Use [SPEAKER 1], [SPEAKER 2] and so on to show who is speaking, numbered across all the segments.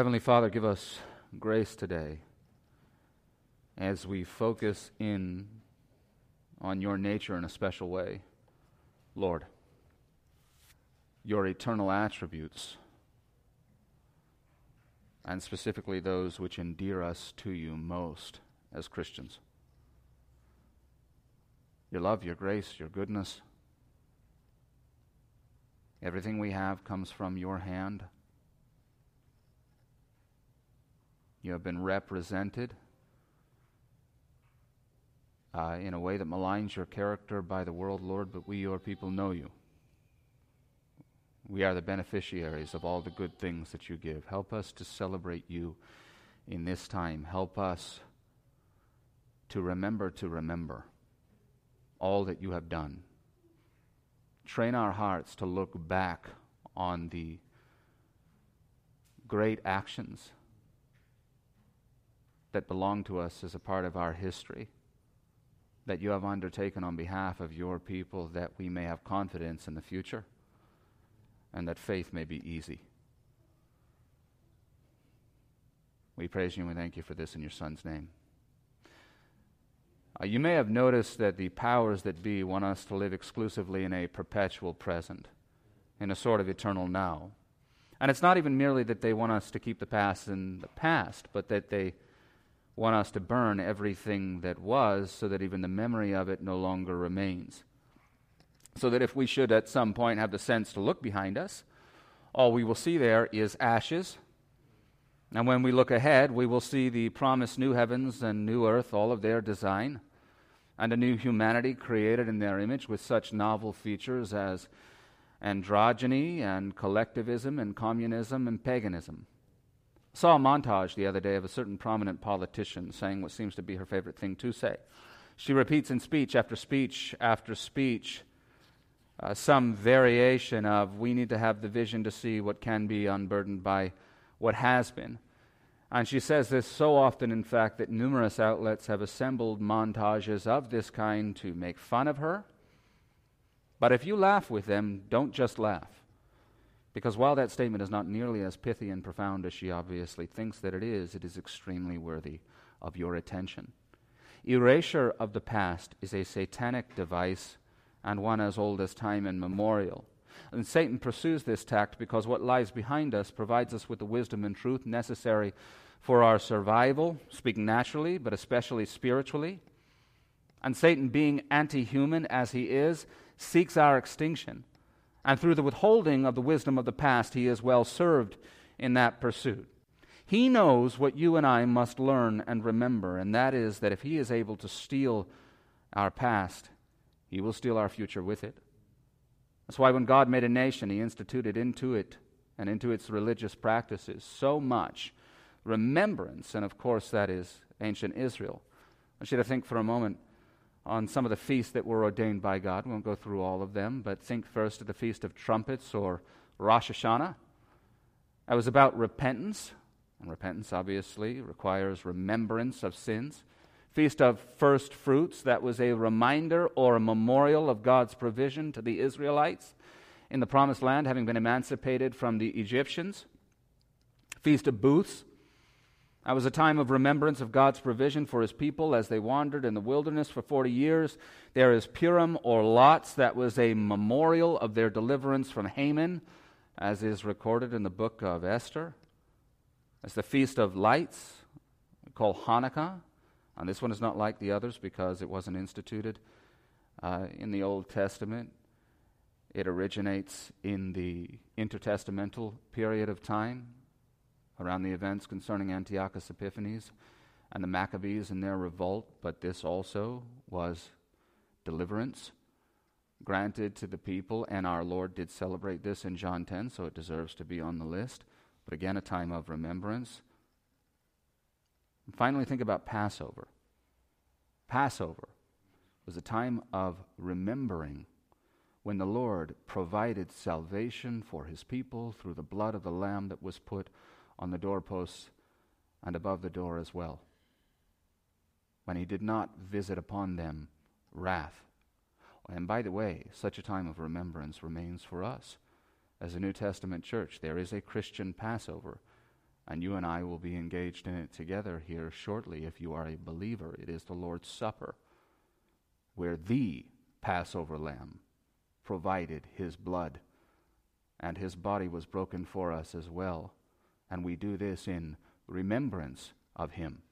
[SPEAKER 1] Heavenly Father, give us grace today as we focus in on your nature in a special way. Lord, your eternal attributes, and specifically those which endear us to you most as Christians. Your love, your grace, your goodness. Everything we have comes from your hand. You have been represented uh, in a way that maligns your character by the world, Lord, but we, your people, know you. We are the beneficiaries of all the good things that you give. Help us to celebrate you in this time. Help us to remember to remember all that you have done. Train our hearts to look back on the great actions that belong to us as a part of our history that you have undertaken on behalf of your people that we may have confidence in the future and that faith may be easy. We praise you and we thank you for this in your Son's name. Uh, you may have noticed that the powers that be want us to live exclusively in a perpetual present, in a sort of eternal now. And it's not even merely that they want us to keep the past in the past, but that they want us to burn everything that was so that even the memory of it no longer remains. So that if we should at some point have the sense to look behind us, all we will see there is ashes. And when we look ahead, we will see the promised new heavens and new earth, all of their design, and a new humanity created in their image with such novel features as androgyny and collectivism and communism and paganism saw a montage the other day of a certain prominent politician saying what seems to be her favorite thing to say. She repeats in speech after speech after speech uh, some variation of we need to have the vision to see what can be unburdened by what has been. And she says this so often, in fact, that numerous outlets have assembled montages of this kind to make fun of her. But if you laugh with them, don't just laugh. Because while that statement is not nearly as pithy and profound as she obviously thinks that it is, it is extremely worthy of your attention. Erasure of the past is a satanic device and one as old as time immemorial. And Satan pursues this tact because what lies behind us provides us with the wisdom and truth necessary for our survival, speaking naturally, but especially spiritually. And Satan, being anti human as he is, seeks our extinction. And through the withholding of the wisdom of the past, he is well served in that pursuit. He knows what you and I must learn and remember, and that is that if he is able to steal our past, he will steal our future with it. That's why when God made a nation, he instituted into it and into its religious practices so much remembrance, and of course, that is ancient Israel. I want you to think for a moment on some of the feasts that were ordained by God. We won't go through all of them, but think first of the Feast of Trumpets or Rosh Hashanah. That was about repentance, and repentance obviously requires remembrance of sins. Feast of First Fruits, that was a reminder or a memorial of God's provision to the Israelites in the Promised Land, having been emancipated from the Egyptians. Feast of Booths, that was a time of remembrance of God's provision for his people as they wandered in the wilderness for 40 years. There is Purim or Lots. That was a memorial of their deliverance from Haman as is recorded in the book of Esther. It's the Feast of Lights, called Hanukkah. And this one is not like the others because it wasn't instituted uh, in the Old Testament. It originates in the intertestamental period of time around the events concerning Antiochus Epiphanes and the Maccabees and their revolt, but this also was deliverance granted to the people, and our Lord did celebrate this in John 10, so it deserves to be on the list. But again, a time of remembrance. And finally, think about Passover. Passover was a time of remembering when the Lord provided salvation for his people through the blood of the Lamb that was put on the doorposts and above the door as well. When he did not visit upon them wrath. And by the way, such a time of remembrance remains for us. As a New Testament church, there is a Christian Passover, and you and I will be engaged in it together here shortly if you are a believer. It is the Lord's Supper, where the Passover lamb provided his blood, and his body was broken for us as well. And we do this in remembrance of him.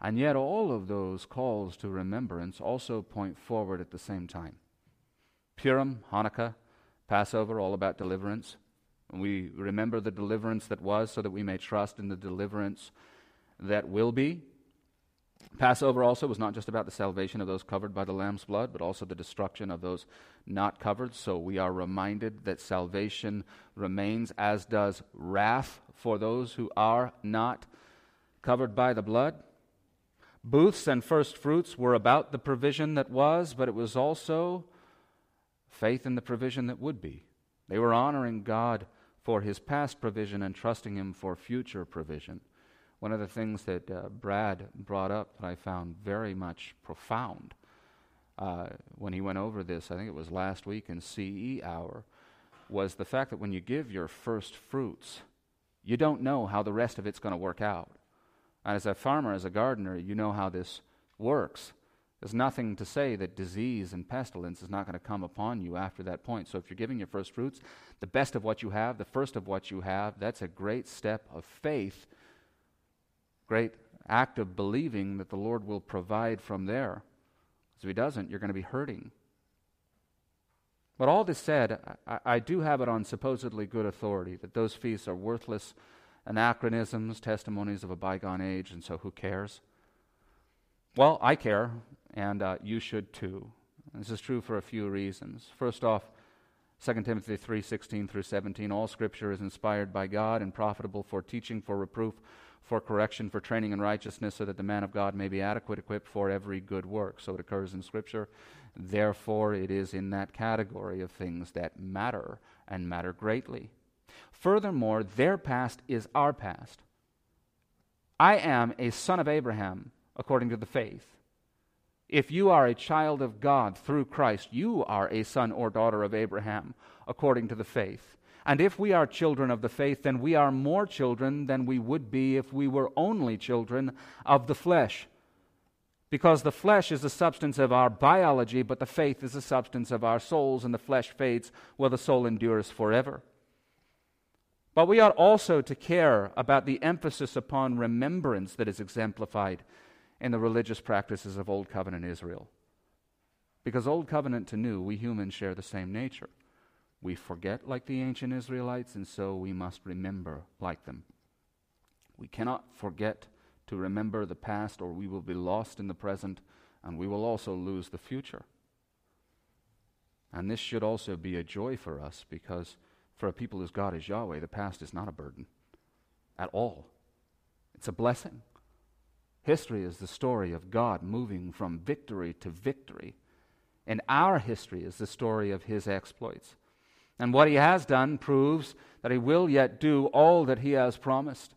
[SPEAKER 1] And yet, all of those calls to remembrance also point forward at the same time. Purim, Hanukkah, Passover, all about deliverance. We remember the deliverance that was so that we may trust in the deliverance that will be. Passover also was not just about the salvation of those covered by the Lamb's blood, but also the destruction of those not covered. So we are reminded that salvation remains, as does wrath for those who are not covered by the blood. Booths and first fruits were about the provision that was, but it was also faith in the provision that would be. They were honoring God for his past provision and trusting him for future provision. One of the things that uh, Brad brought up that I found very much profound uh, when he went over this, I think it was last week in CE hour, was the fact that when you give your first fruits, you don't know how the rest of it's going to work out. And as a farmer, as a gardener, you know how this works. There's nothing to say that disease and pestilence is not going to come upon you after that point. So if you're giving your first fruits, the best of what you have, the first of what you have, that's a great step of faith, great act of believing that the Lord will provide from there. Because If He doesn't, you're going to be hurting. But all this said, I, I do have it on supposedly good authority that those feasts are worthless anachronisms, testimonies of a bygone age, and so who cares? Well, I care, and uh, you should too. This is true for a few reasons. First off, 2 Timothy 3:16 through 17 all scripture is inspired by God and profitable for teaching for reproof for correction for training in righteousness so that the man of God may be adequate equipped for every good work so it occurs in scripture therefore it is in that category of things that matter and matter greatly Furthermore, their past is our past. I am a son of Abraham according to the faith. If you are a child of God through Christ, you are a son or daughter of Abraham according to the faith. And if we are children of the faith, then we are more children than we would be if we were only children of the flesh. Because the flesh is the substance of our biology, but the faith is the substance of our souls, and the flesh fades while the soul endures forever. But we ought also to care about the emphasis upon remembrance that is exemplified in the religious practices of Old Covenant Israel. Because Old Covenant to New, we humans share the same nature. We forget like the ancient Israelites, and so we must remember like them. We cannot forget to remember the past, or we will be lost in the present, and we will also lose the future. And this should also be a joy for us because for a people whose God is Yahweh, the past is not a burden at all. It's a blessing. History is the story of God moving from victory to victory. And our history is the story of his exploits. And what he has done proves that he will yet do all that he has promised.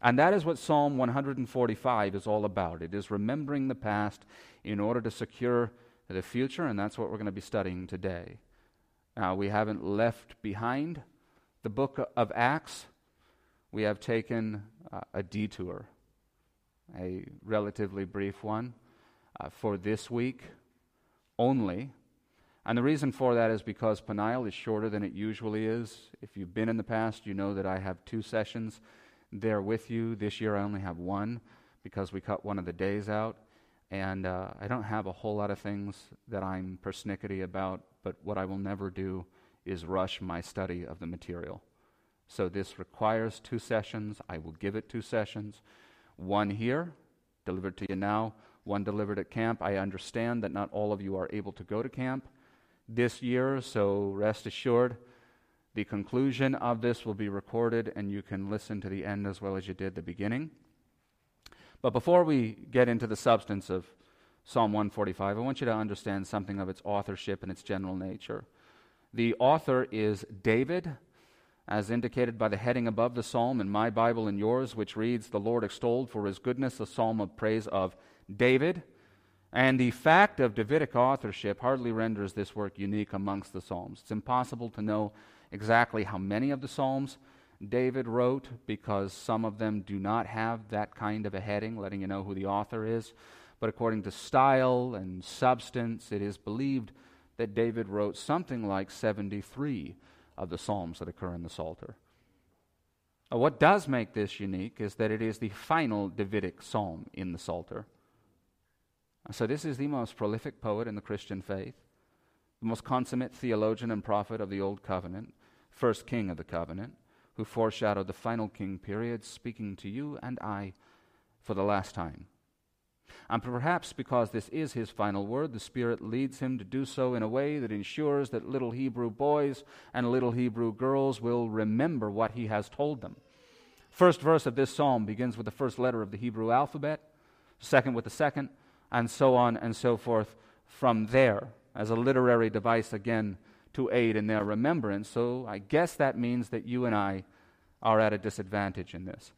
[SPEAKER 1] And that is what Psalm 145 is all about. It is remembering the past in order to secure the future, and that's what we're going to be studying today. Now, we haven't left behind the book of Acts. We have taken uh, a detour, a relatively brief one, uh, for this week only. And the reason for that is because Peniel is shorter than it usually is. If you've been in the past, you know that I have two sessions there with you. This year I only have one because we cut one of the days out. And uh, I don't have a whole lot of things that I'm persnickety about, but what I will never do is rush my study of the material. So this requires two sessions. I will give it two sessions. One here, delivered to you now, one delivered at camp. I understand that not all of you are able to go to camp this year, so rest assured the conclusion of this will be recorded and you can listen to the end as well as you did the beginning. But before we get into the substance of Psalm 145, I want you to understand something of its authorship and its general nature. The author is David, as indicated by the heading above the psalm in my Bible and yours, which reads, The Lord extolled for his goodness, a psalm of praise of David. And the fact of Davidic authorship hardly renders this work unique amongst the Psalms. It's impossible to know exactly how many of the Psalms David wrote because some of them do not have that kind of a heading, letting you know who the author is. But according to style and substance, it is believed that David wrote something like 73 of the Psalms that occur in the Psalter. What does make this unique is that it is the final Davidic psalm in the Psalter. So, this is the most prolific poet in the Christian faith, the most consummate theologian and prophet of the Old Covenant, first king of the covenant, who foreshadowed the final king period, speaking to you and I for the last time. And perhaps because this is his final word, the Spirit leads him to do so in a way that ensures that little Hebrew boys and little Hebrew girls will remember what he has told them. First verse of this psalm begins with the first letter of the Hebrew alphabet, second with the second, and so on and so forth from there as a literary device again to aid in their remembrance. So I guess that means that you and I are at a disadvantage in this,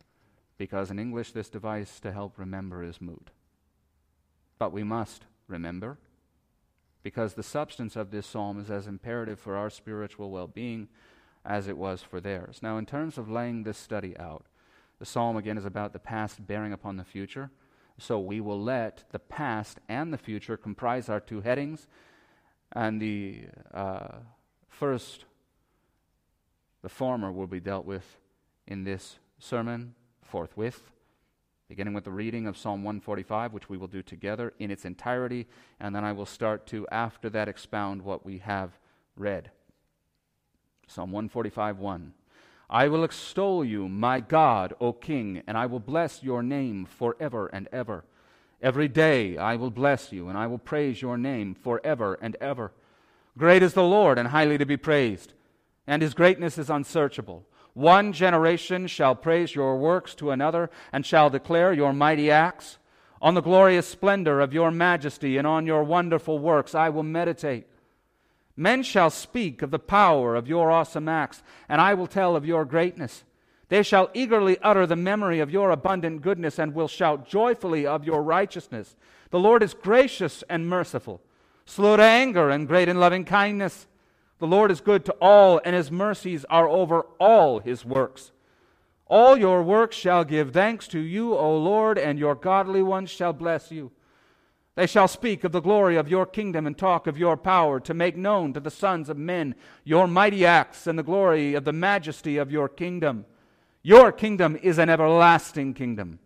[SPEAKER 1] because in English, this device to help remember is moot. But we must remember, because the substance of this psalm is as imperative for our spiritual well being as it was for theirs. Now, in terms of laying this study out, the psalm again is about the past bearing upon the future. So we will let the past and the future comprise our two headings. And the uh, first, the former, will be dealt with in this sermon forthwith, beginning with the reading of Psalm 145, which we will do together in its entirety. And then I will start to, after that, expound what we have read. Psalm 145 1. I will extol you, my God, O King, and I will bless your name forever and ever. Every day I will bless you, and I will praise your name forever and ever. Great is the Lord, and highly to be praised, and his greatness is unsearchable. One generation shall praise your works to another, and shall declare your mighty acts. On the glorious splendor of your majesty and on your wonderful works I will meditate. Men shall speak of the power of your awesome acts, and I will tell of your greatness. They shall eagerly utter the memory of your abundant goodness and will shout joyfully of your righteousness. The Lord is gracious and merciful, slow to anger and great in loving kindness. The Lord is good to all, and his mercies are over all his works. All your works shall give thanks to you, O Lord, and your godly ones shall bless you. They shall speak of the glory of your kingdom and talk of your power to make known to the sons of men your mighty acts and the glory of the majesty of your kingdom. Your kingdom is an everlasting kingdom,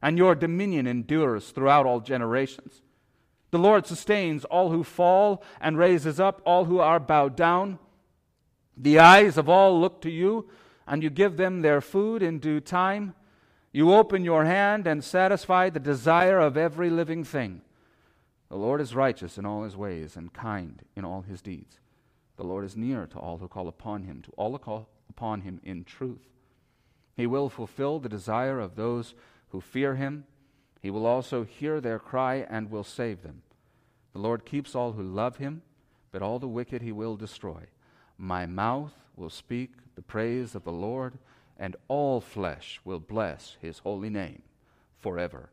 [SPEAKER 1] and your dominion endures throughout all generations. The Lord sustains all who fall and raises up all who are bowed down. The eyes of all look to you, and you give them their food in due time. You open your hand and satisfy the desire of every living thing. The Lord is righteous in all his ways and kind in all his deeds. The Lord is near to all who call upon him, to all who call upon him in truth. He will fulfill the desire of those who fear him. He will also hear their cry and will save them. The Lord keeps all who love him, but all the wicked he will destroy. My mouth will speak the praise of the Lord, and all flesh will bless his holy name forever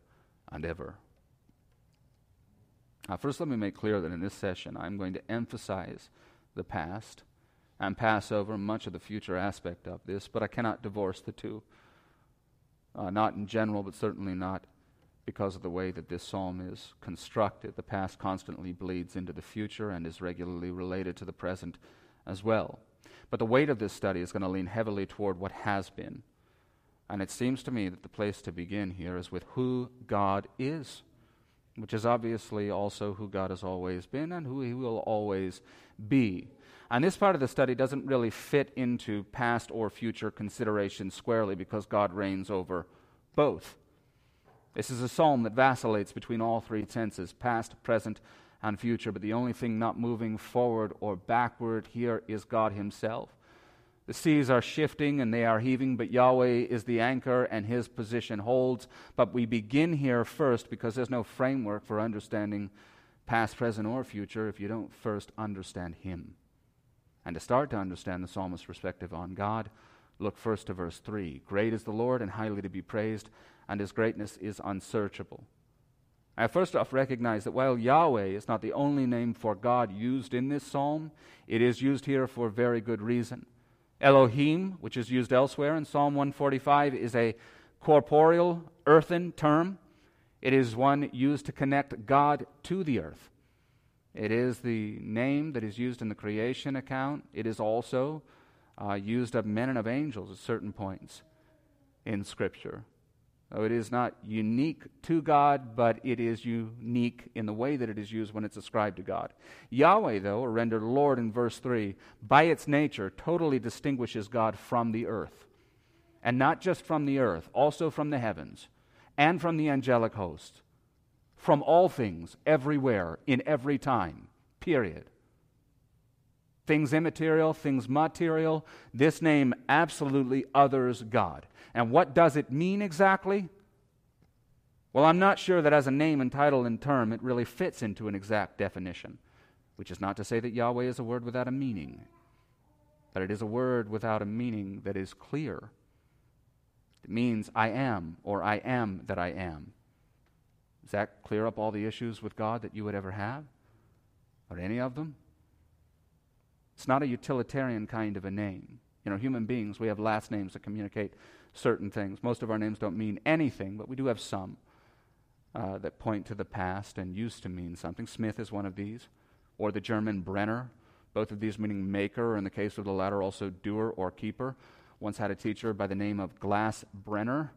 [SPEAKER 1] and ever. Now, first, let me make clear that in this session, I'm going to emphasize the past and pass over much of the future aspect of this, but I cannot divorce the two. Uh, not in general, but certainly not because of the way that this psalm is constructed. The past constantly bleeds into the future and is regularly related to the present as well. But the weight of this study is going to lean heavily toward what has been. And it seems to me that the place to begin here is with who God is, which is obviously also who God has always been and who He will always be. And this part of the study doesn't really fit into past or future considerations squarely because God reigns over both. This is a psalm that vacillates between all three tenses past, present, and future, but the only thing not moving forward or backward here is God Himself. The seas are shifting and they are heaving, but Yahweh is the anchor and His position holds. But we begin here first because there's no framework for understanding past, present, or future if you don't first understand Him. And to start to understand the psalmist's perspective on God, look first to verse 3. Great is the Lord and highly to be praised and his greatness is unsearchable. I first off recognize that while Yahweh is not the only name for God used in this psalm, it is used here for very good reason. Elohim, which is used elsewhere in Psalm 145, is a corporeal, earthen term. It is one used to connect God to the earth. It is the name that is used in the creation account. It is also uh, used of men and of angels at certain points in Scripture. Oh, it is not unique to God, but it is unique in the way that it is used when it's ascribed to God. Yahweh, though, or rendered Lord in verse 3, by its nature totally distinguishes God from the earth. And not just from the earth, also from the heavens, and from the angelic host, from all things, everywhere, in every time, period. Things immaterial, things material, this name absolutely others God. And what does it mean exactly? Well, I'm not sure that as a name and title and term it really fits into an exact definition, which is not to say that Yahweh is a word without a meaning, but it is a word without a meaning that is clear. It means I am, or I am that I am. Does that clear up all the issues with God that you would ever have? Or any of them? It's not a utilitarian kind of a name. You know, human beings, we have last names that communicate certain things. Most of our names don't mean anything, but we do have some uh, that point to the past and used to mean something. Smith is one of these, or the German Brenner, both of these meaning maker, or in the case of the latter, also doer or keeper. Once had a teacher by the name of Glass Brenner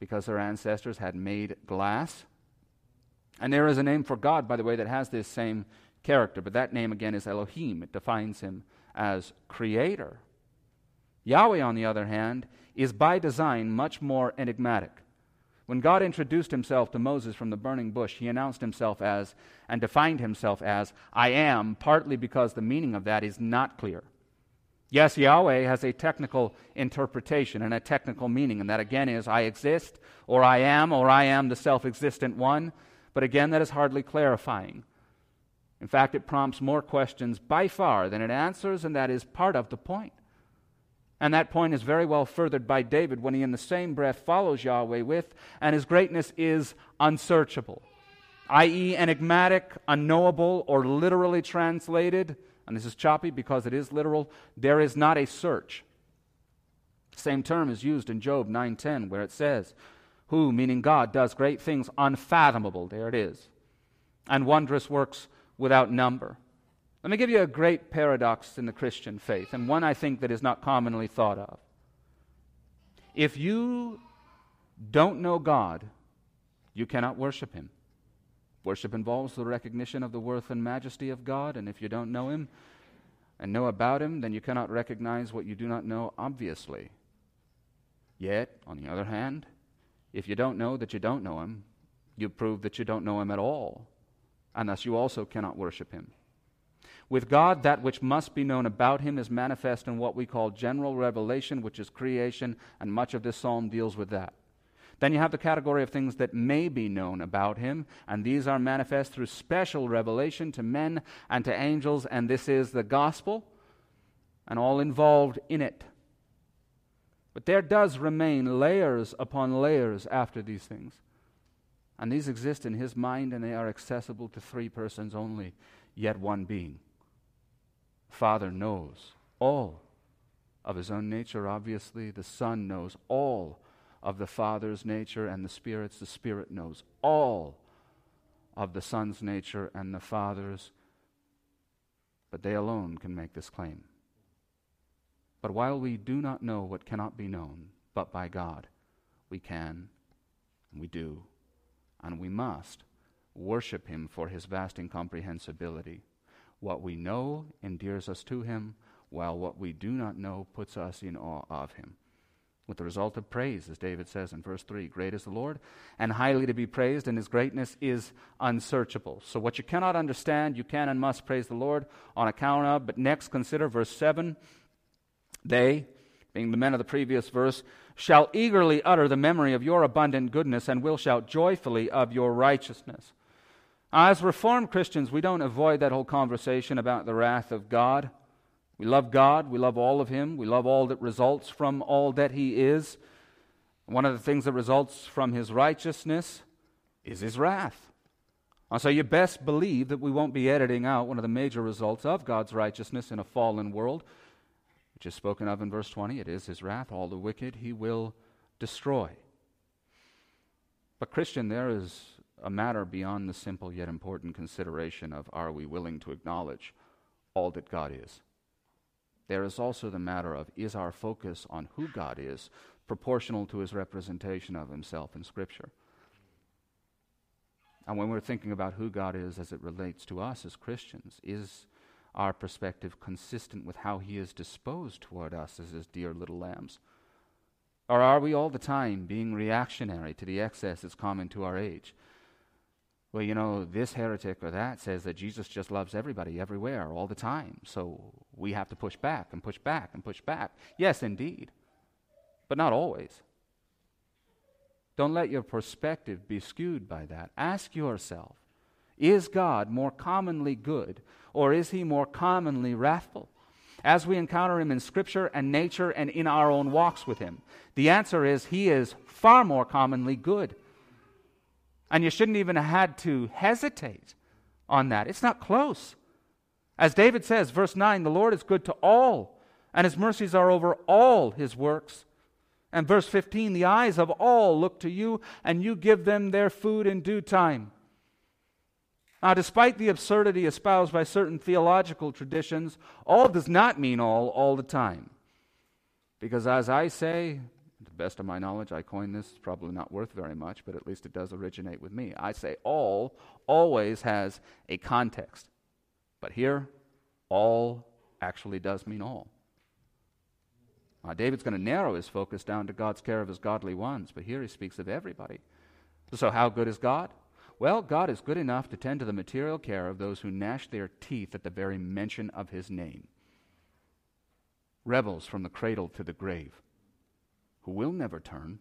[SPEAKER 1] because their ancestors had made glass. And there is a name for God, by the way, that has this same character, but that name again is Elohim. It defines him as creator. Yahweh, on the other hand, is by design much more enigmatic. When God introduced himself to Moses from the burning bush, he announced himself as and defined himself as I am, partly because the meaning of that is not clear. Yes, Yahweh has a technical interpretation and a technical meaning, and that again is I exist, or I am, or I am the self existent one. But again, that is hardly clarifying. In fact, it prompts more questions by far than it answers, and that is part of the point. And that point is very well furthered by David when he, in the same breath, follows Yahweh with, and his greatness is unsearchable, i.e., enigmatic, unknowable, or literally translated. And this is choppy because it is literal. There is not a search. Same term is used in Job 9:10, where it says, "Who, meaning God, does great things unfathomable." There it is, and wondrous works without number. Let me give you a great paradox in the Christian faith, and one I think that is not commonly thought of. If you don't know God, you cannot worship Him. Worship involves the recognition of the worth and majesty of God, and if you don't know Him and know about Him, then you cannot recognize what you do not know, obviously. Yet, on the other hand, if you don't know that you don't know Him, you prove that you don't know Him at all, and thus you also cannot worship Him. With God, that which must be known about him is manifest in what we call general revelation, which is creation, and much of this psalm deals with that. Then you have the category of things that may be known about him, and these are manifest through special revelation to men and to angels, and this is the gospel and all involved in it. But there does remain layers upon layers after these things. And these exist in his mind, and they are accessible to three persons only, yet one being. Father knows all of his own nature, obviously. The Son knows all of the Father's nature and the Spirit's. The Spirit knows all of the Son's nature and the Father's, but they alone can make this claim. But while we do not know what cannot be known but by God, we can, and we do, and we must worship Him for His vast incomprehensibility. What we know endears us to Him, while what we do not know puts us in awe of Him. With the result of praise, as David says in verse 3 Great is the Lord, and highly to be praised, and His greatness is unsearchable. So, what you cannot understand, you can and must praise the Lord on account of. But next, consider verse 7 they, being the men of the previous verse, shall eagerly utter the memory of your abundant goodness and will shout joyfully of your righteousness. As Reformed Christians, we don't avoid that whole conversation about the wrath of God. We love God. We love all of Him. We love all that results from all that He is. One of the things that results from His righteousness is His wrath. And so you best believe that we won't be editing out one of the major results of God's righteousness in a fallen world which is spoken of in verse 20. It is his wrath, all the wicked he will destroy. But, Christian, there is a matter beyond the simple yet important consideration of are we willing to acknowledge all that God is? There is also the matter of is our focus on who God is proportional to his representation of himself in Scripture? And when we're thinking about who God is as it relates to us as Christians, is our perspective consistent with how He is disposed toward us as His dear little lambs? Or are we all the time being reactionary to the excesses common to our age? Well, you know, this heretic or that says that Jesus just loves everybody everywhere all the time. So we have to push back and push back and push back. Yes, indeed. But not always. Don't let your perspective be skewed by that. Ask yourself is God more commonly good or is he more commonly wrathful? As we encounter him in Scripture and nature and in our own walks with him, the answer is he is far more commonly good. And you shouldn't even have had to hesitate on that. It's not close. As David says, verse 9, the Lord is good to all, and his mercies are over all his works. And verse 15, the eyes of all look to you, and you give them their food in due time. Now, despite the absurdity espoused by certain theological traditions, all does not mean all all the time. Because as I say, to the best of my knowledge, I coined this, it's probably not worth very much, but at least it does originate with me. I say all always has a context. But here, all actually does mean all. Now, David's going to narrow his focus down to God's care of his godly ones, but here he speaks of everybody. So, how good is God? Well, God is good enough to tend to the material care of those who gnash their teeth at the very mention of his name. Rebels from the cradle to the grave, who will never turn,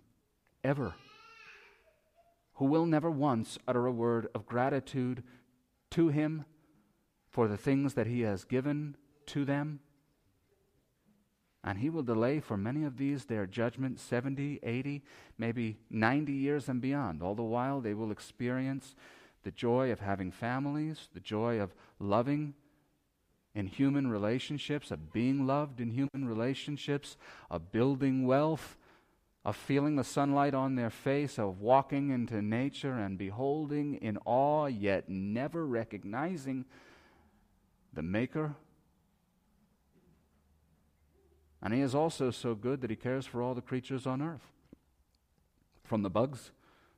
[SPEAKER 1] ever. Who will never once utter a word of gratitude to him for the things that he has given to them and he will delay for many of these their judgment 70, 80, maybe 90 years and beyond. All the while, they will experience the joy of having families, the joy of loving in human relationships, of being loved in human relationships, of building wealth, of feeling the sunlight on their face, of walking into nature and beholding in awe, yet never recognizing the Maker and He is also so good that He cares for all the creatures on earth. From the bugs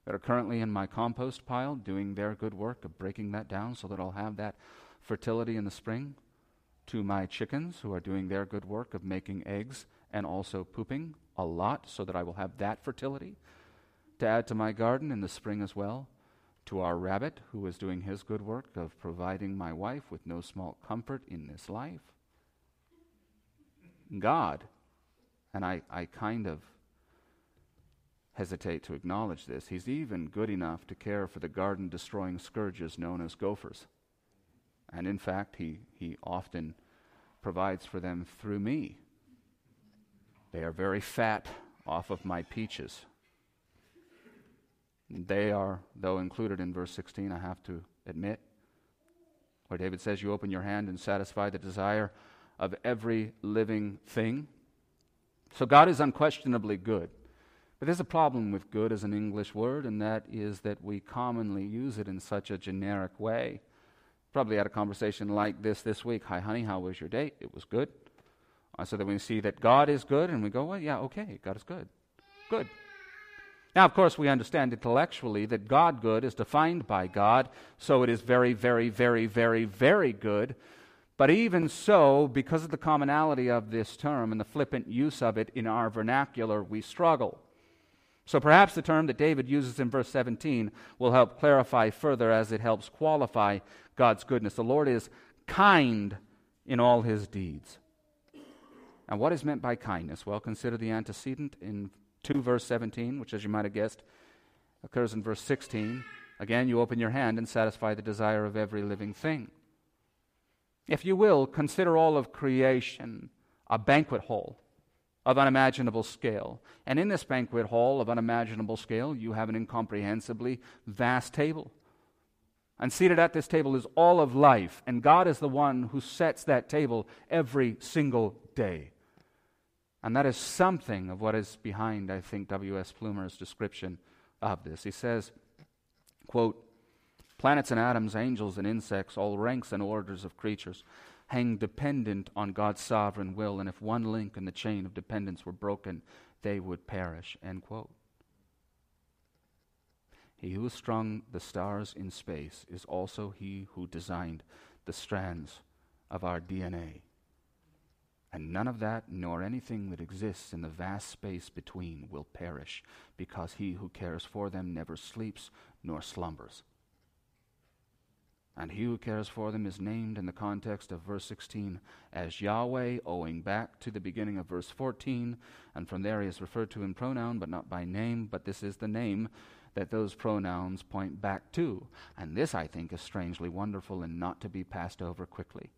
[SPEAKER 1] that are currently in my compost pile, doing their good work of breaking that down so that I'll have that fertility in the spring, to my chickens who are doing their good work of making eggs and also pooping a lot so that I will have that fertility to add to my garden in the spring as well, to our rabbit who is doing his good work of providing my wife with no small comfort in this life God, and I, I kind of hesitate to acknowledge this, he's even good enough to care for the garden destroying scourges known as gophers. And in fact, he, he often provides for them through me. They are very fat off of my peaches. They are, though included in verse 16, I have to admit, where David says, You open your hand and satisfy the desire of every living thing. So God is unquestionably good. But there's a problem with good as an English word, and that is that we commonly use it in such a generic way. Probably had a conversation like this this week. Hi, honey, how was your date? It was good. Uh, so that we see that God is good, and we go, well, yeah, okay, God is good. Good. Now, of course, we understand intellectually that God good is defined by God, so it is very, very, very, very, very good. But even so, because of the commonality of this term and the flippant use of it in our vernacular, we struggle. So perhaps the term that David uses in verse 17 will help clarify further as it helps qualify God's goodness. The Lord is kind in all his deeds. And what is meant by kindness? Well, consider the antecedent in 2, verse 17, which, as you might have guessed, occurs in verse 16. Again, you open your hand and satisfy the desire of every living thing. If you will, consider all of creation a banquet hall of unimaginable scale. And in this banquet hall of unimaginable scale, you have an incomprehensibly vast table. And seated at this table is all of life, and God is the one who sets that table every single day. And that is something of what is behind, I think, W.S. Plumer's description of this. He says, quote, Planets and atoms, angels and insects, all ranks and orders of creatures, hang dependent on God's sovereign will, and if one link in the chain of dependence were broken, they would perish. End quote. He who strung the stars in space is also he who designed the strands of our DNA. And none of that, nor anything that exists in the vast space between, will perish, because he who cares for them never sleeps nor slumbers. And he who cares for them is named in the context of verse 16 as Yahweh, owing back to the beginning of verse 14. And from there he is referred to in pronoun, but not by name. But this is the name that those pronouns point back to. And this, I think, is strangely wonderful and not to be passed over quickly.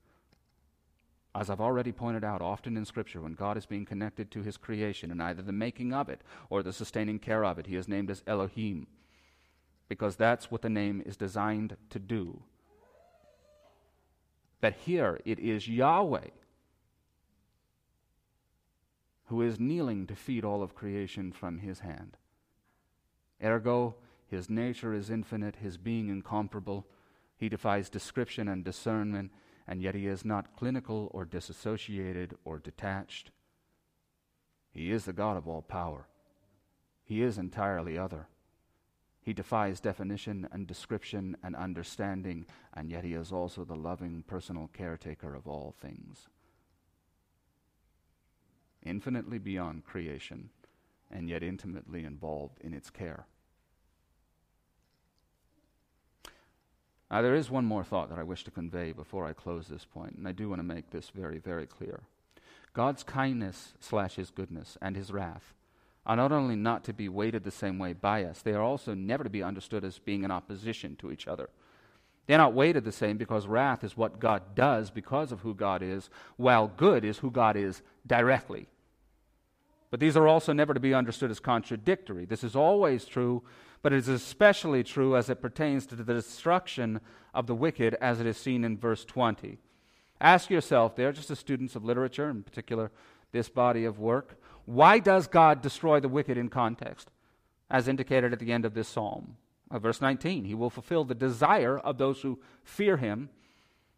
[SPEAKER 1] As I've already pointed out, often in Scripture, when God is being connected to his creation in either the making of it or the sustaining care of it, he is named as Elohim, because that's what the name is designed to do. But here it is Yahweh who is kneeling to feed all of creation from his hand. Ergo, his nature is infinite, his being incomparable. He defies description and discernment and yet he is not clinical or disassociated or detached. He is the God of all power. He is entirely other. He defies definition and description and understanding, and yet he is also the loving personal caretaker of all things. Infinitely beyond creation, and yet intimately involved in its care. Now, there is one more thought that I wish to convey before I close this point, and I do want to make this very, very clear. God's kindness slash his goodness and his wrath are not only not to be weighted the same way by us, they are also never to be understood as being in opposition to each other. They're not weighted the same because wrath is what God does because of who God is, while good is who God is directly. But these are also never to be understood as contradictory. This is always true but it is especially true as it pertains to the destruction of the wicked, as it is seen in verse 20. Ask yourself, there, just as students of literature, in particular this body of work, why does God destroy the wicked in context, as indicated at the end of this psalm? Uh, verse 19 He will fulfill the desire of those who fear Him.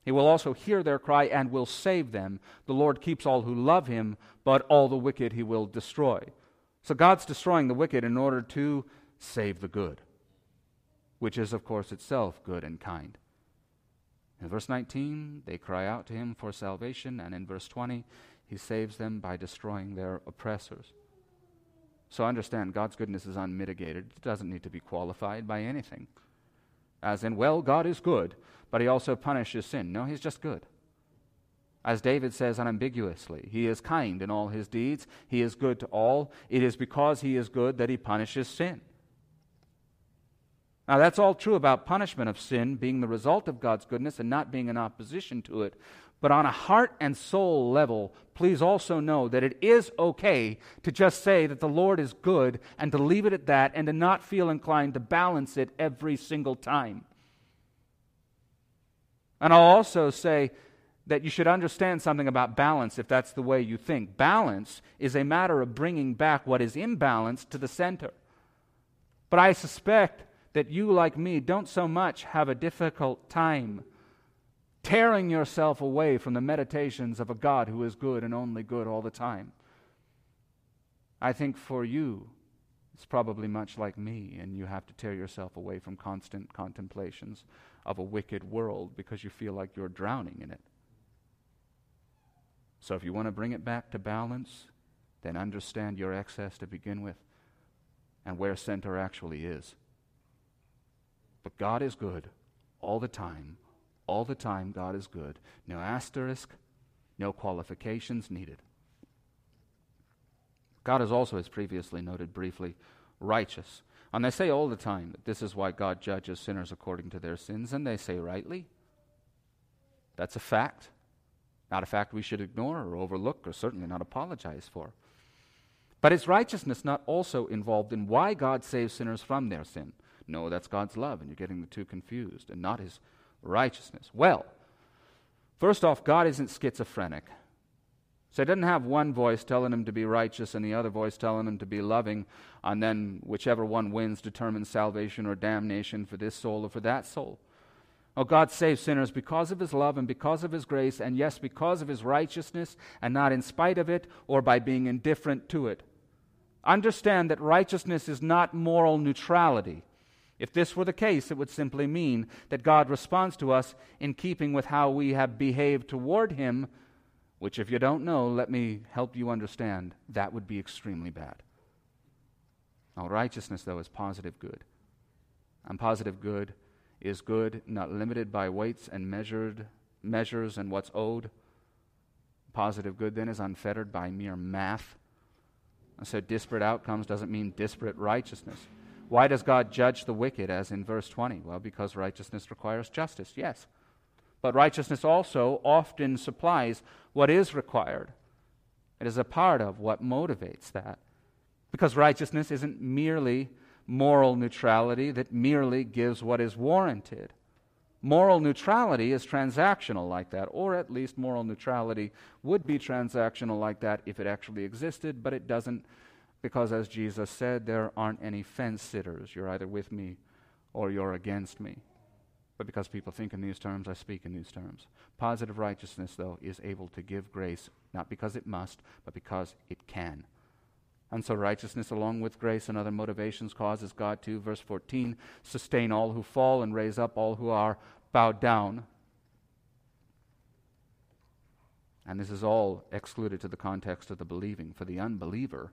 [SPEAKER 1] He will also hear their cry and will save them. The Lord keeps all who love Him, but all the wicked He will destroy. So God's destroying the wicked in order to save the good, which is, of course, itself good and kind. In verse 19, they cry out to him for salvation, and in verse 20, he saves them by destroying their oppressors. So understand, God's goodness is unmitigated. It doesn't need to be qualified by anything. As in, well, God is good, but he also punishes sin. No, he's just good. As David says unambiguously, he is kind in all his deeds, he is good to all. It is because he is good that he punishes sin. Now, that's all true about punishment of sin being the result of God's goodness and not being in opposition to it. But on a heart and soul level, please also know that it is okay to just say that the Lord is good and to leave it at that and to not feel inclined to balance it every single time. And I'll also say that you should understand something about balance if that's the way you think. Balance is a matter of bringing back what is imbalanced to the center. But I suspect that you, like me, don't so much have a difficult time tearing yourself away from the meditations of a God who is good and only good all the time. I think for you, it's probably much like me, and you have to tear yourself away from constant contemplations of a wicked world because you feel like you're drowning in it. So if you want to bring it back to balance, then understand your excess to begin with and where center actually is. But God is good all the time. All the time, God is good. No asterisk, no qualifications needed. God is also, as previously noted briefly, righteous. And they say all the time that this is why God judges sinners according to their sins, and they say rightly. That's a fact. Not a fact we should ignore or overlook or certainly not apologize for. But is righteousness not also involved in why God saves sinners from their sin? No, that's God's love, and you're getting the two confused, and not his righteousness. Well, first off, God isn't schizophrenic. So he doesn't have one voice telling him to be righteous and the other voice telling him to be loving, and then whichever one wins determines salvation or damnation for this soul or for that soul. Oh, God saves sinners because of his love and because of his grace, and yes, because of his righteousness, and not in spite of it or by being indifferent to it. Understand that righteousness is not moral neutrality. If this were the case, it would simply mean that God responds to us in keeping with how we have behaved toward him which, if you don't know, let me help you understand, that would be extremely bad. Now, righteousness, though, is positive good. And positive good is good not limited by weights and measured measures and what's owed. Positive good, then, is unfettered by mere math. And so, disparate outcomes doesn't mean disparate righteousness. Why does God judge the wicked, as in verse 20? Well, because righteousness requires justice, yes. But righteousness also often supplies what is required. It is a part of what motivates that. Because righteousness isn't merely moral neutrality that merely gives what is warranted. Moral neutrality is transactional like that, or at least moral neutrality would be transactional like that if it actually existed, but it doesn't, because as Jesus said, there aren't any fence sitters. You're either with me or you're against me. But because people think in these terms, I speak in these terms. Positive righteousness, though, is able to give grace, not because it must, but because it can. And so righteousness, along with grace and other motivations, causes God to, verse 14, sustain all who fall and raise up all who are bowed down. And this is all excluded to the context of the believing. For the unbeliever,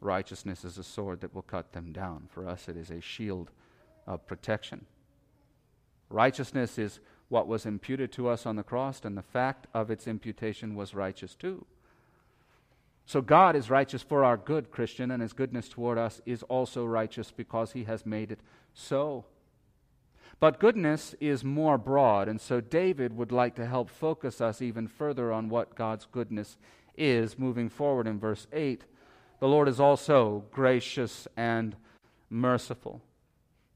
[SPEAKER 1] righteousness is a sword that will cut them down. For us, it is a shield of protection. Righteousness is what was imputed to us on the cross, and the fact of its imputation was righteous too. So God is righteous for our good, Christian, and his goodness toward us is also righteous because he has made it so. But goodness is more broad, and so David would like to help focus us even further on what God's goodness is moving forward in verse 8. The Lord is also gracious and merciful.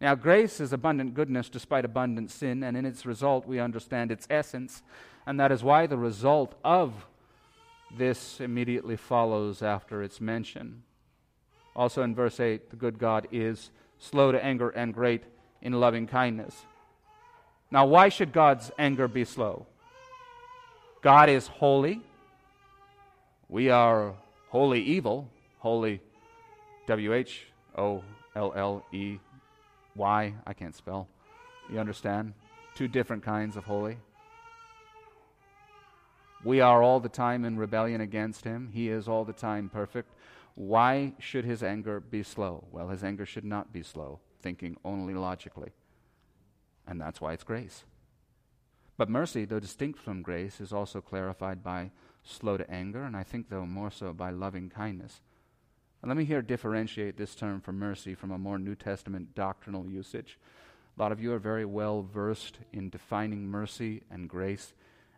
[SPEAKER 1] Now, grace is abundant goodness despite abundant sin, and in its result, we understand its essence, and that is why the result of this immediately follows after its mention. Also in verse 8, the good God is slow to anger and great in loving kindness. Now, why should God's anger be slow? God is holy. We are wholly evil. Holy, W H O L L E Y. I can't spell. You understand? Two different kinds of holy. We are all the time in rebellion against him. He is all the time perfect. Why should his anger be slow? Well, his anger should not be slow, thinking only logically. And that's why it's grace. But mercy, though distinct from grace, is also clarified by slow to anger, and I think, though, more so by loving kindness. Let me here differentiate this term for mercy from a more New Testament doctrinal usage. A lot of you are very well versed in defining mercy and grace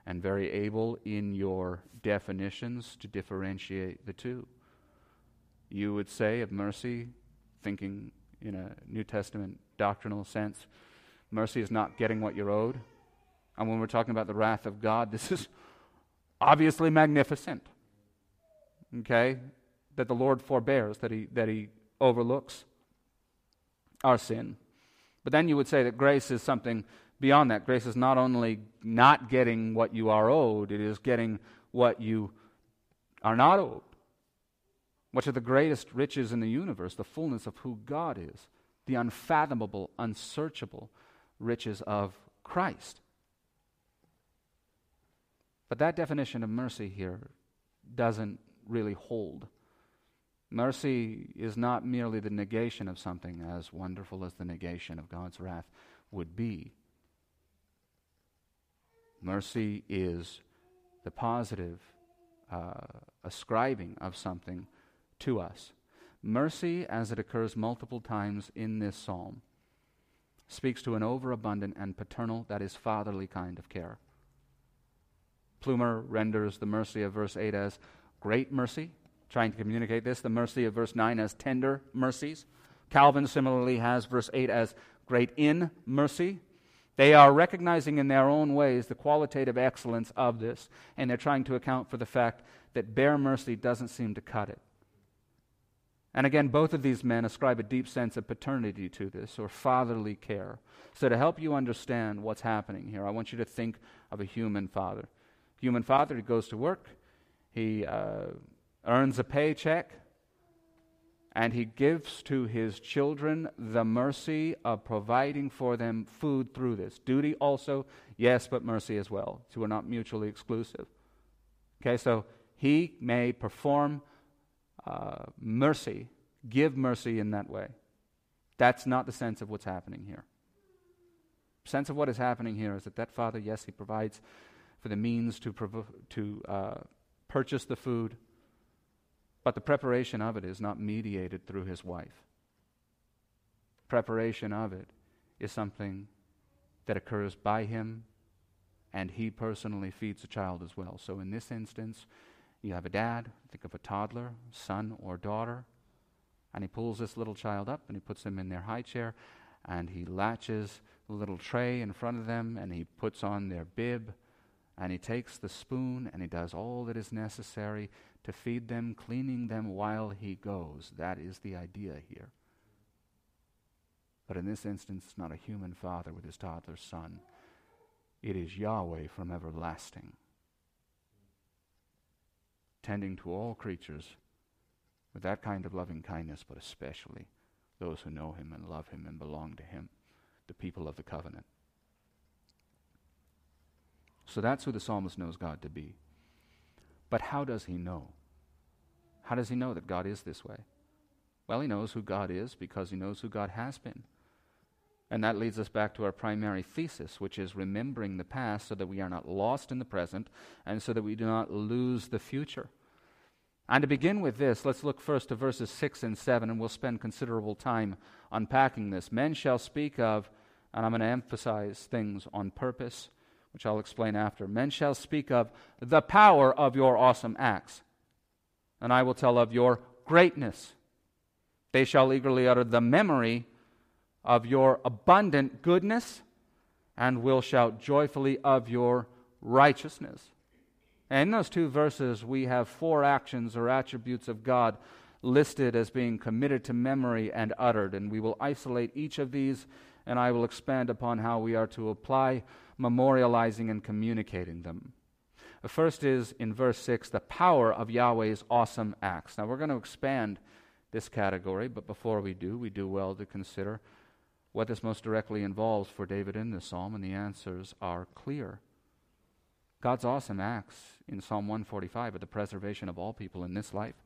[SPEAKER 1] and very able in your definitions to differentiate the two. You would say of mercy, thinking in a New Testament doctrinal sense, mercy is not getting what you're owed. And when we're talking about the wrath of God, this is obviously magnificent. Okay? That the Lord forbears, that he, that he overlooks our sin. But then you would say that grace is something beyond that. Grace is not only not getting what you are owed, it is getting what you are not owed. Which are the greatest riches in the universe, the fullness of who God is, the unfathomable, unsearchable riches of Christ. But that definition of mercy here doesn't really hold. Mercy is not merely the negation of something, as wonderful as the negation of God's wrath would be. Mercy is the positive uh, ascribing of something to us. Mercy, as it occurs multiple times in this psalm, speaks to an overabundant and paternal, that is, fatherly kind of care. Plumer renders the mercy of verse 8 as great mercy, trying to communicate this, the mercy of verse 9 as tender mercies. Calvin similarly has verse 8 as great in mercy. They are recognizing in their own ways the qualitative excellence of this, and they're trying to account for the fact that bare mercy doesn't seem to cut it. And again, both of these men ascribe a deep sense of paternity to this, or fatherly care. So, to help you understand what's happening here, I want you to think of a human father. Human father, he goes to work, he uh, earns a paycheck, and he gives to his children the mercy of providing for them food through this. Duty also, yes, but mercy as well. So we're not mutually exclusive. Okay, so he may perform uh, mercy, give mercy in that way. That's not the sense of what's happening here. Sense of what is happening here is that that father, yes, he provides for the means to, provo- to uh, purchase the food, but the preparation of it is not mediated through his wife. Preparation of it is something that occurs by him, and he personally feeds the child as well. So in this instance, you have a dad, think of a toddler, son or daughter, and he pulls this little child up and he puts him in their high chair and he latches the little tray in front of them and he puts on their bib and he takes the spoon and he does all that is necessary to feed them, cleaning them while he goes. That is the idea here. But in this instance, not a human father with his toddler son. It is Yahweh from everlasting tending to all creatures with that kind of loving kindness, but especially those who know him and love him and belong to him, the people of the covenant. So that's who the psalmist knows God to be. But how does he know? How does he know that God is this way? Well, he knows who God is because he knows who God has been. And that leads us back to our primary thesis, which is remembering the past so that we are not lost in the present and so that we do not lose the future. And to begin with this, let's look first to verses 6 and 7, and we'll spend considerable time unpacking this. Men shall speak of, and I'm going to emphasize things on purpose, which I'll explain after. Men shall speak of the power of your awesome acts, and I will tell of your greatness. They shall eagerly utter the memory of your abundant goodness and will shout joyfully of your righteousness. And in those two verses, we have four actions or attributes of God listed as being committed to memory and uttered. And we will isolate each of these, and I will expand upon how we are to apply memorializing and communicating them. The first is in verse 6 the power of Yahweh's awesome acts. Now, we're going to expand this category, but before we do, we do well to consider what this most directly involves for David in this psalm, and the answers are clear. God's awesome acts in Psalm 145 are the preservation of all people in this life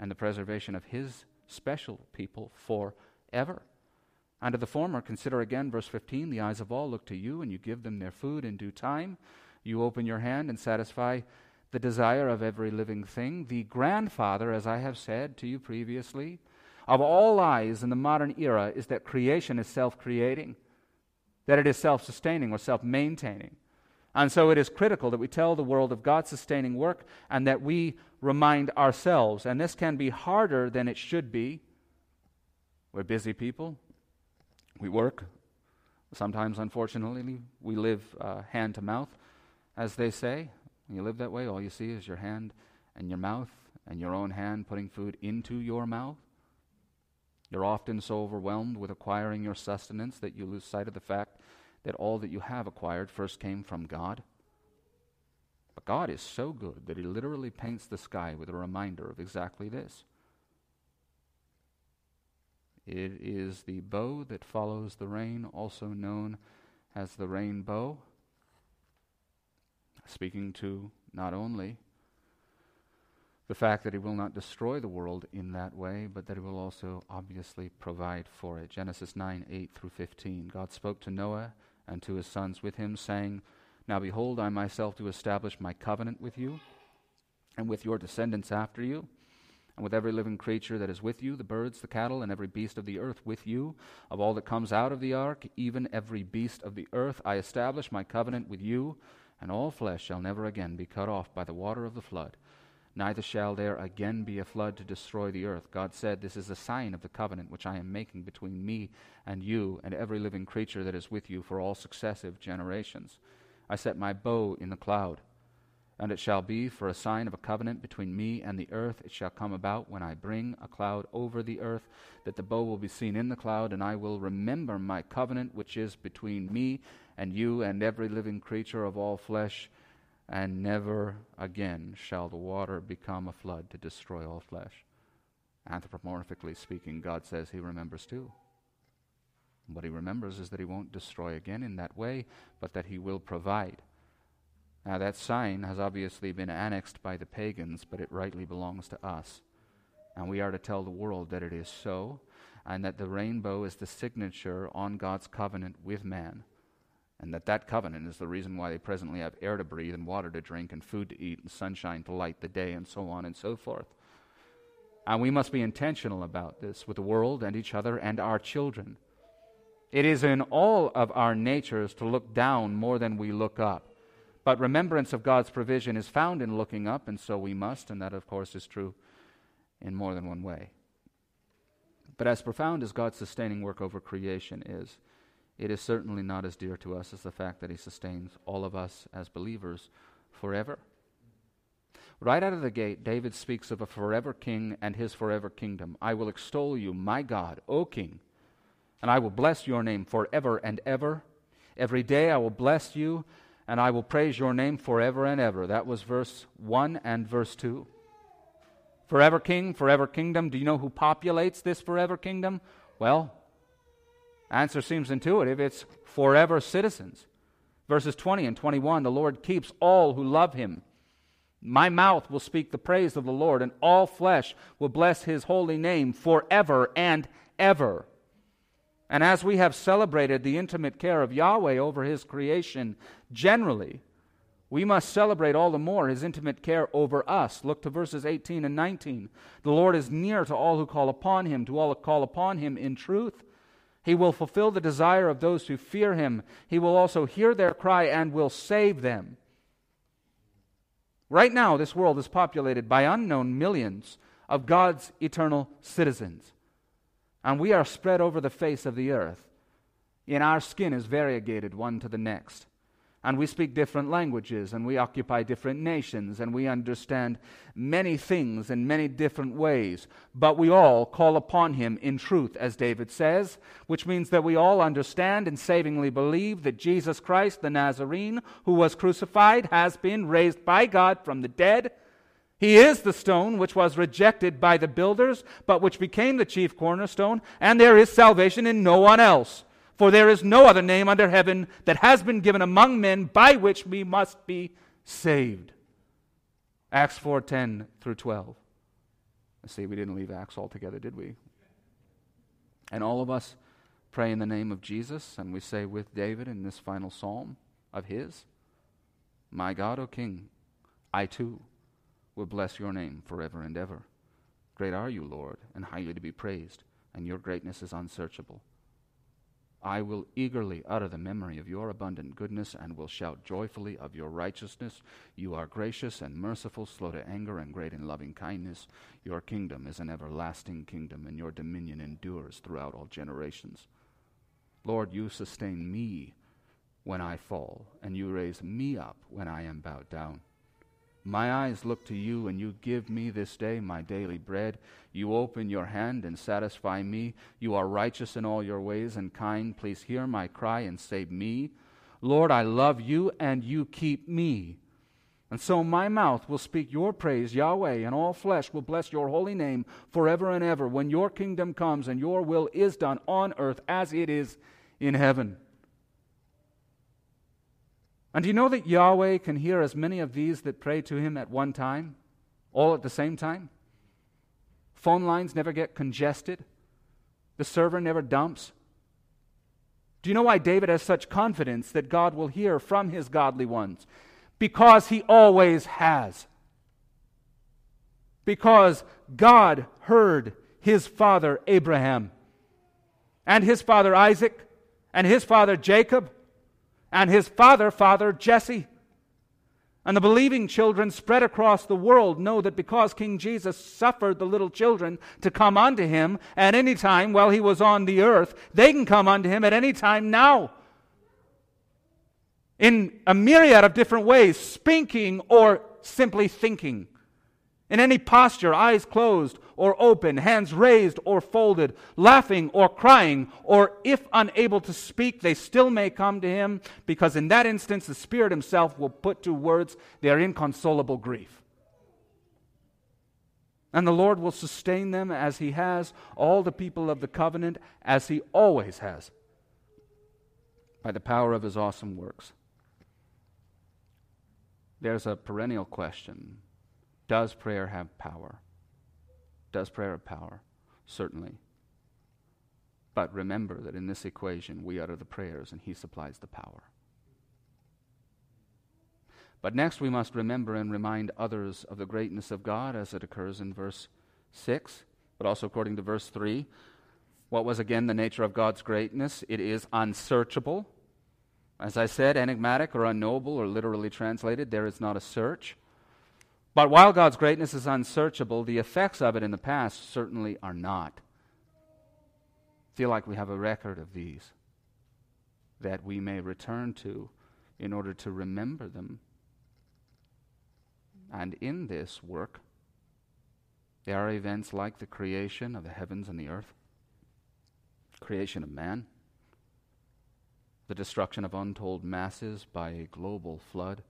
[SPEAKER 1] and the preservation of his special people forever. And of the former, consider again verse 15 the eyes of all look to you, and you give them their food in due time. You open your hand and satisfy the desire of every living thing. The grandfather, as I have said to you previously, of all lies in the modern era is that creation is self creating, that it is self sustaining or self maintaining. And so it is critical that we tell the world of God's sustaining work and that we remind ourselves. And this can be harder than it should be. We're busy people, we work. Sometimes, unfortunately, we live uh, hand to mouth, as they say. When you live that way, all you see is your hand and your mouth and your own hand putting food into your mouth. You're often so overwhelmed with acquiring your sustenance that you lose sight of the fact that all that you have acquired first came from God. But God is so good that He literally paints the sky with a reminder of exactly this. It is the bow that follows the rain, also known as the rainbow. Speaking to not only the fact that he will not destroy the world in that way, but that he will also obviously provide for it. Genesis 9 8 through 15. God spoke to Noah and to his sons with him, saying, Now behold, I myself do establish my covenant with you and with your descendants after you, and with every living creature that is with you, the birds, the cattle, and every beast of the earth with you. Of all that comes out of the ark, even every beast of the earth, I establish my covenant with you, and all flesh shall never again be cut off by the water of the flood neither shall there again be a flood to destroy the earth. God said, This is a sign of the covenant which I am making between me and you and every living creature that is with you for all successive generations. I set my bow in the cloud, and it shall be for a sign of a covenant between me and the earth. It shall come about when I bring a cloud over the earth, that the bow will be seen in the cloud, and I will remember my covenant which is between me and you and every living creature of all flesh and never again shall the water become a flood to destroy all flesh. Anthropomorphically speaking, God says he remembers too. What he remembers is that he won't destroy again in that way, but that he will provide. Now, that sign has obviously been annexed by the pagans, but it rightly belongs to us. And we are to tell the world that it is so, and that the rainbow is the signature on God's covenant with man and that that covenant is the reason why they presently have air to breathe and water to drink and food to eat and sunshine to light the day and so on and so forth. And we must be intentional about this with the world and each other and our children. It is in all of our natures to look down more than we look up. But remembrance of God's provision is found in looking up, and so we must, and that, of course, is true in more than one way. But as profound as God's sustaining work over creation is, it is certainly not as dear to us as the fact that He sustains all of us as believers forever. Right out of the gate, David speaks of a forever king and his forever kingdom. I will extol you, my God, O king, and I will bless your name forever and ever. Every day I will bless you, and I will praise your name forever and ever. That was verse 1 and verse 2. Forever king, forever kingdom. Do you know who populates this forever kingdom? Well, Answer seems intuitive it's forever citizens. Verses 20 and 21 the Lord keeps all who love him. My mouth will speak the praise of the Lord, and all flesh will bless his holy name forever and ever. And as we have celebrated the intimate care of Yahweh over his creation generally, we must celebrate all the more his intimate care over us. Look to verses 18 and 19. The Lord is near to all who call upon him, to all who call upon him in truth. He will fulfill the desire of those who fear him. He will also hear their cry and will save them. Right now, this world is populated by unknown millions of God's eternal citizens. And we are spread over the face of the earth. And our skin is variegated one to the next and we speak different languages, and we occupy different nations, and we understand many things in many different ways. But we all call upon Him in truth, as David says, which means that we all understand and savingly believe that Jesus Christ, the Nazarene, who was crucified, has been raised by God from the dead. He is the stone which was rejected by the builders, but which became the chief cornerstone, and there is salvation in no one else. For there is no other name under heaven that has been given among men by which we must be saved. Acts 4:10 through 12. I see we didn't leave Acts altogether, did we? And all of us pray in the name of Jesus, and we say with David in this final psalm of his, My God, O King, I too will bless your name forever and ever. Great are you, Lord, and highly to be praised, and your greatness is unsearchable. I will eagerly utter the memory of your abundant goodness and will shout joyfully of your righteousness. You are gracious and merciful, slow to anger, and great in loving kindness. Your kingdom is an everlasting kingdom, and your dominion endures throughout all generations. Lord, you sustain me when I fall, and you raise me up when I am bowed down. My eyes look to you, and you give me this day my daily bread. You open your hand and satisfy me. You are righteous in all your ways and kind. Please hear my cry and save me. Lord, I love you, and you keep me. And so my mouth will speak your praise, Yahweh, and all flesh will bless your holy name forever and ever when your kingdom comes and your will is done on earth as it is in heaven. And do you know that Yahweh can hear as many of these that pray to him at one time, all at the same time? Phone lines never get congested, the server never dumps. Do you know why David has such confidence that God will hear from his godly ones? Because he always has. Because God heard his father Abraham, and his father Isaac, and his father Jacob, and his father, Father Jesse. And the believing children spread across the world know that because King Jesus suffered the little children to come unto him at any time while he was on the earth, they can come unto him at any time now. In a myriad of different ways, speaking or simply thinking. In any posture, eyes closed or open, hands raised or folded, laughing or crying, or if unable to speak, they still may come to him, because in that instance the Spirit himself will put to words their inconsolable grief. And the Lord will sustain them as he has all the people of the covenant, as he always has, by the power of his awesome works. There's a perennial question Does prayer have power? Does prayer have power? Certainly. But remember that in this equation, we utter the prayers and He supplies the power. But next, we must remember and remind others of the greatness of God as it occurs in verse 6, but also according to verse 3. What was again the nature of God's greatness? It is unsearchable. As I said, enigmatic or unknowable, or literally translated, there is not a search. But while God's greatness is unsearchable, the effects of it in the past certainly are not. Feel like we have a record of these that we may return to in order to remember them. And in this work, there are events like the creation of the heavens and the earth, creation of man, the destruction of untold masses by a global flood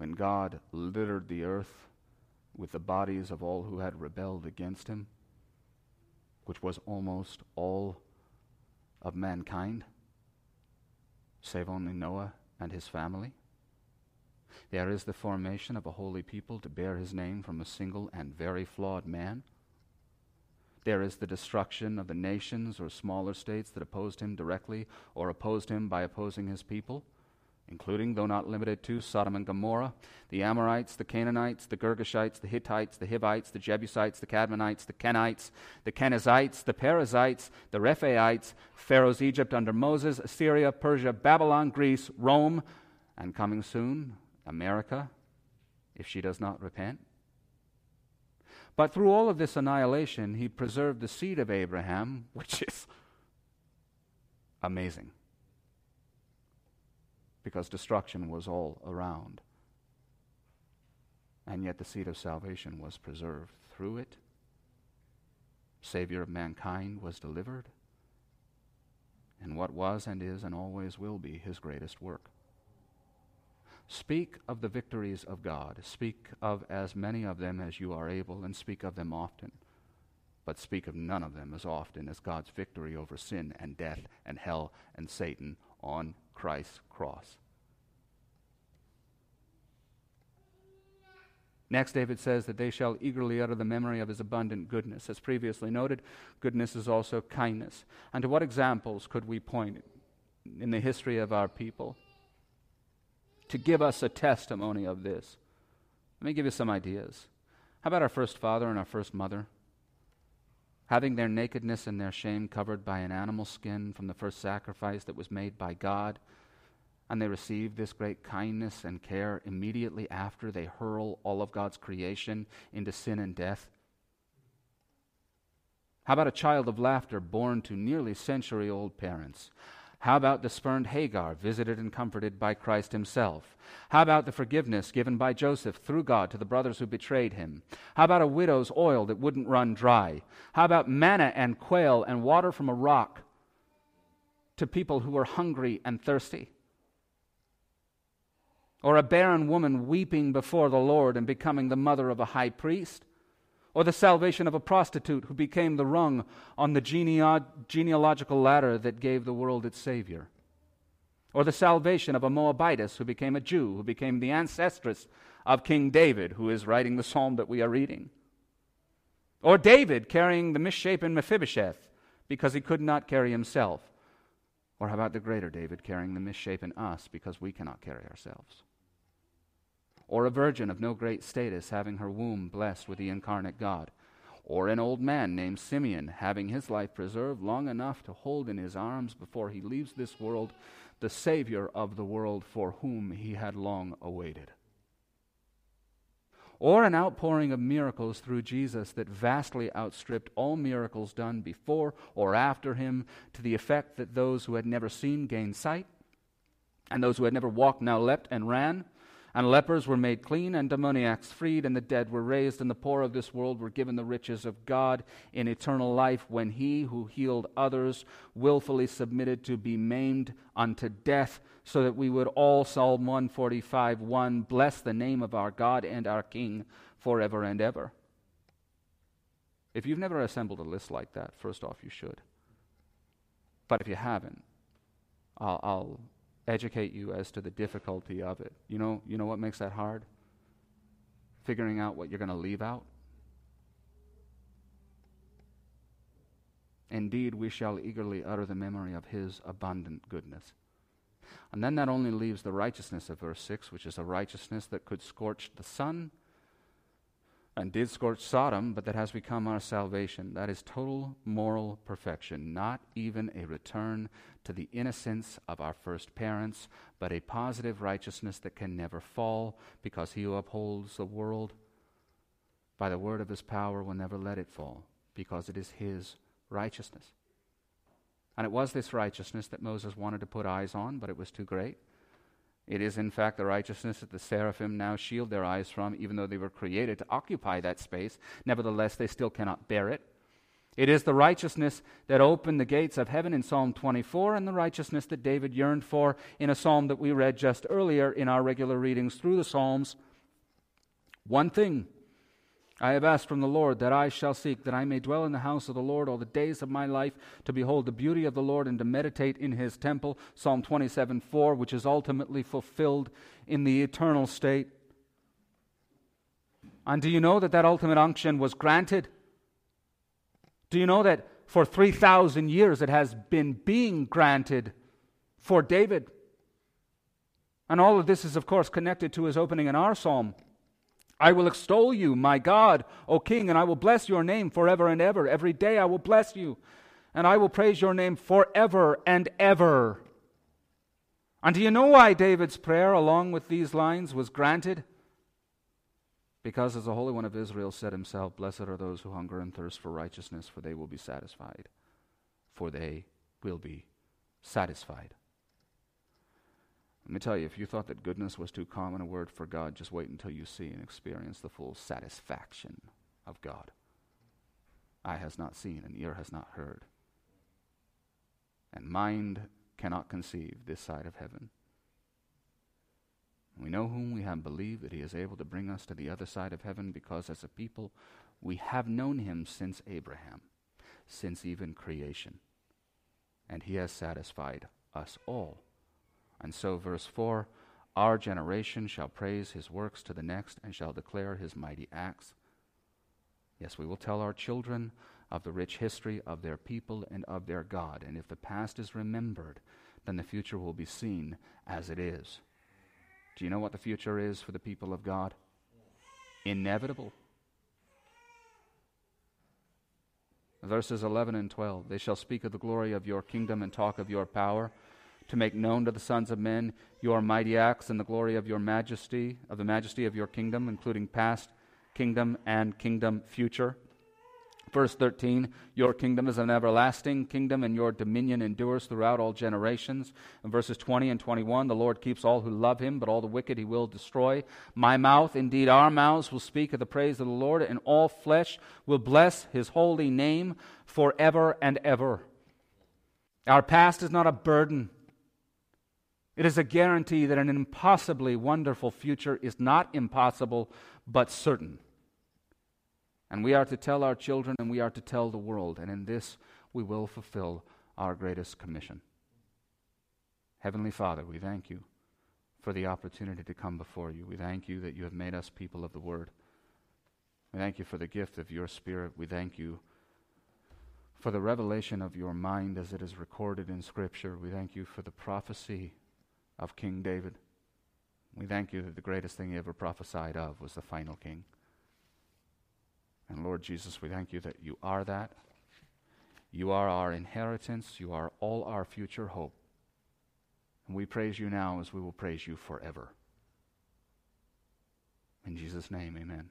[SPEAKER 1] when God littered the earth with the bodies of all who had rebelled against him, which was almost all of mankind, save only Noah and his family. There is the formation of a holy people to bear his name from a single and very flawed man. There is the destruction of the nations or smaller states that opposed him directly or opposed him by opposing his people including, though not limited to, Sodom and Gomorrah, the Amorites, the Canaanites, the Girgashites, the Hittites, the Hivites, the Jebusites, the Cadmonites, the Kenites, the Kenizzites, the Perizzites, the Rephaites, Pharaoh's Egypt under Moses, Assyria, Persia, Babylon, Greece, Rome, and coming soon, America, if she does not repent. But through all of this annihilation, he preserved the seed of Abraham, which is amazing because destruction was all around. And yet the seed of salvation was preserved through it. Savior of mankind was delivered. And what was and is and always will be his greatest work. Speak of the victories of God. Speak of as many of them as you are able, and speak of them often. But speak of none of them as often as God's victory over sin and death and hell and Satan on Christ's cross. Next, David says that they shall eagerly utter the memory of his abundant goodness. As previously noted, goodness is also kindness. And to what examples could we point in the history of our people to give us a testimony of this? Let me give you some ideas. How about our first father and our first mother? Having their nakedness and their shame covered by an animal skin from the first sacrifice that was made by God and they receive this great kindness and care immediately after they hurl all of God's creation into sin and death? How about a child of laughter born to nearly century old parents? How about the spurned Hagar, visited and comforted by Christ himself? How about the forgiveness given by Joseph through God to the brothers who betrayed him? How about a widow's oil that wouldn't run dry? How about manna and quail and water from a rock to people who were hungry and thirsty? Or a barren woman weeping before the Lord and becoming the mother of a high priest? Or the salvation of a prostitute who became the rung on the genealogical ladder that gave the world its Savior, or the salvation of a Moabitess who became a Jew, who became the ancestress of King David, who is writing the psalm that we are reading, or David carrying the misshapen Mephibosheth because he could not carry himself, or how about the greater David carrying the misshapen us because we cannot carry ourselves? Or a virgin of no great status having her womb blessed with the incarnate God, or an old man named Simeon having his life preserved long enough to hold in his arms before he leaves this world the Savior of the world for whom he had long awaited. Or an outpouring of miracles through Jesus that vastly outstripped all miracles done before or after him, to the effect that those who had never seen gained sight, and those who had never walked now leapt and ran, and lepers were made clean, and demoniacs freed, and the dead were raised, and the poor of this world were given the riches of God in eternal life, when he who healed others willfully submitted to be maimed unto death, so that we would all, Psalm 145 1, bless the name of our God and our King forever and ever. If you've never assembled a list like that, first off, you should. But if you haven't, I'll, I'll educate you as to the difficulty of it. You know, you know what makes that hard? Figuring out what you're going to leave out. Indeed, we shall eagerly utter the memory of his abundant goodness. And then that only leaves the righteousness of verse 6, which is a righteousness that could scorch the sun and did scorch Sodom, but that has become our salvation. That is total moral perfection, not even a return to the innocence of our first parents, but a positive righteousness that can never fall, because he who upholds the world by the word of his power will never let it fall, because it is his righteousness. And it was this righteousness that Moses wanted to put eyes on, but it was too great. It is, in fact, the righteousness that the seraphim now shield their eyes from, even though they were created to occupy that space. Nevertheless, they still cannot bear it. It is the righteousness that opened the gates of heaven in Psalm 24, and the righteousness that David yearned for in a psalm that we read just earlier in our regular readings through the Psalms. One thing I have asked from the Lord that I shall seek, that I may dwell in the house of the Lord all the days of my life, to behold the beauty of the Lord and to meditate in his temple. Psalm 27 4, which is ultimately fulfilled in the eternal state. And do you know that that ultimate unction was granted? Do you know that for 3,000 years it has been being granted for David? And all of this is, of course, connected to his opening in our psalm. I will extol you, my God, O King, and I will bless your name forever and ever. Every day I will bless you, and I will praise your name forever and ever. And do you know why David's prayer, along with these lines, was granted? Because, as the Holy One of Israel said himself, Blessed are those who hunger and thirst for righteousness, for they will be satisfied. For they will be satisfied. Let me tell you, if you thought that goodness was too common a word for God, just wait until you see and experience the full satisfaction of God. Eye has not seen, and ear has not heard, and mind cannot conceive this side of heaven. We know whom we have believed that he is able to bring us to the other side of heaven because as a people we have known him since Abraham, since even creation. And he has satisfied us all and so, verse 4 Our generation shall praise his works to the next and shall declare his mighty acts. Yes, we will tell our children of the rich history of their people and of their God. And if the past is remembered, then the future will be seen as it is. Do you know what the future is for the people of God? Inevitable. Verses 11 and 12 They shall speak of the glory of your kingdom and talk of your power to make known to the sons of men your mighty acts and the glory of your majesty, of the majesty of your kingdom, including past kingdom and kingdom future. Verse 13, your kingdom is an everlasting kingdom, and your dominion endures throughout all generations. In verses 20 and 21, the Lord keeps all who love him, but all the wicked he will destroy. My mouth, indeed our mouths, will speak of the praise of the Lord, and all flesh will bless his holy name forever and ever. Our past is not a burden. It is a guarantee that an impossibly wonderful future is not impossible, but certain. And we are to tell our children and we are to tell the world. And in this we will fulfill our greatest commission. Heavenly Father, we thank you for the opportunity to come before you. We thank you that you have made us people of the Word. We thank you for the gift of your Spirit. We thank you for the revelation of your mind as it is recorded in Scripture. We thank you for the prophecy of King David. We thank you that the greatest thing he ever prophesied of was the final king. And Lord Jesus, we thank you that you are that. You are our inheritance. You are all our future hope. And we praise you now as we will praise you forever. In Jesus' name, amen.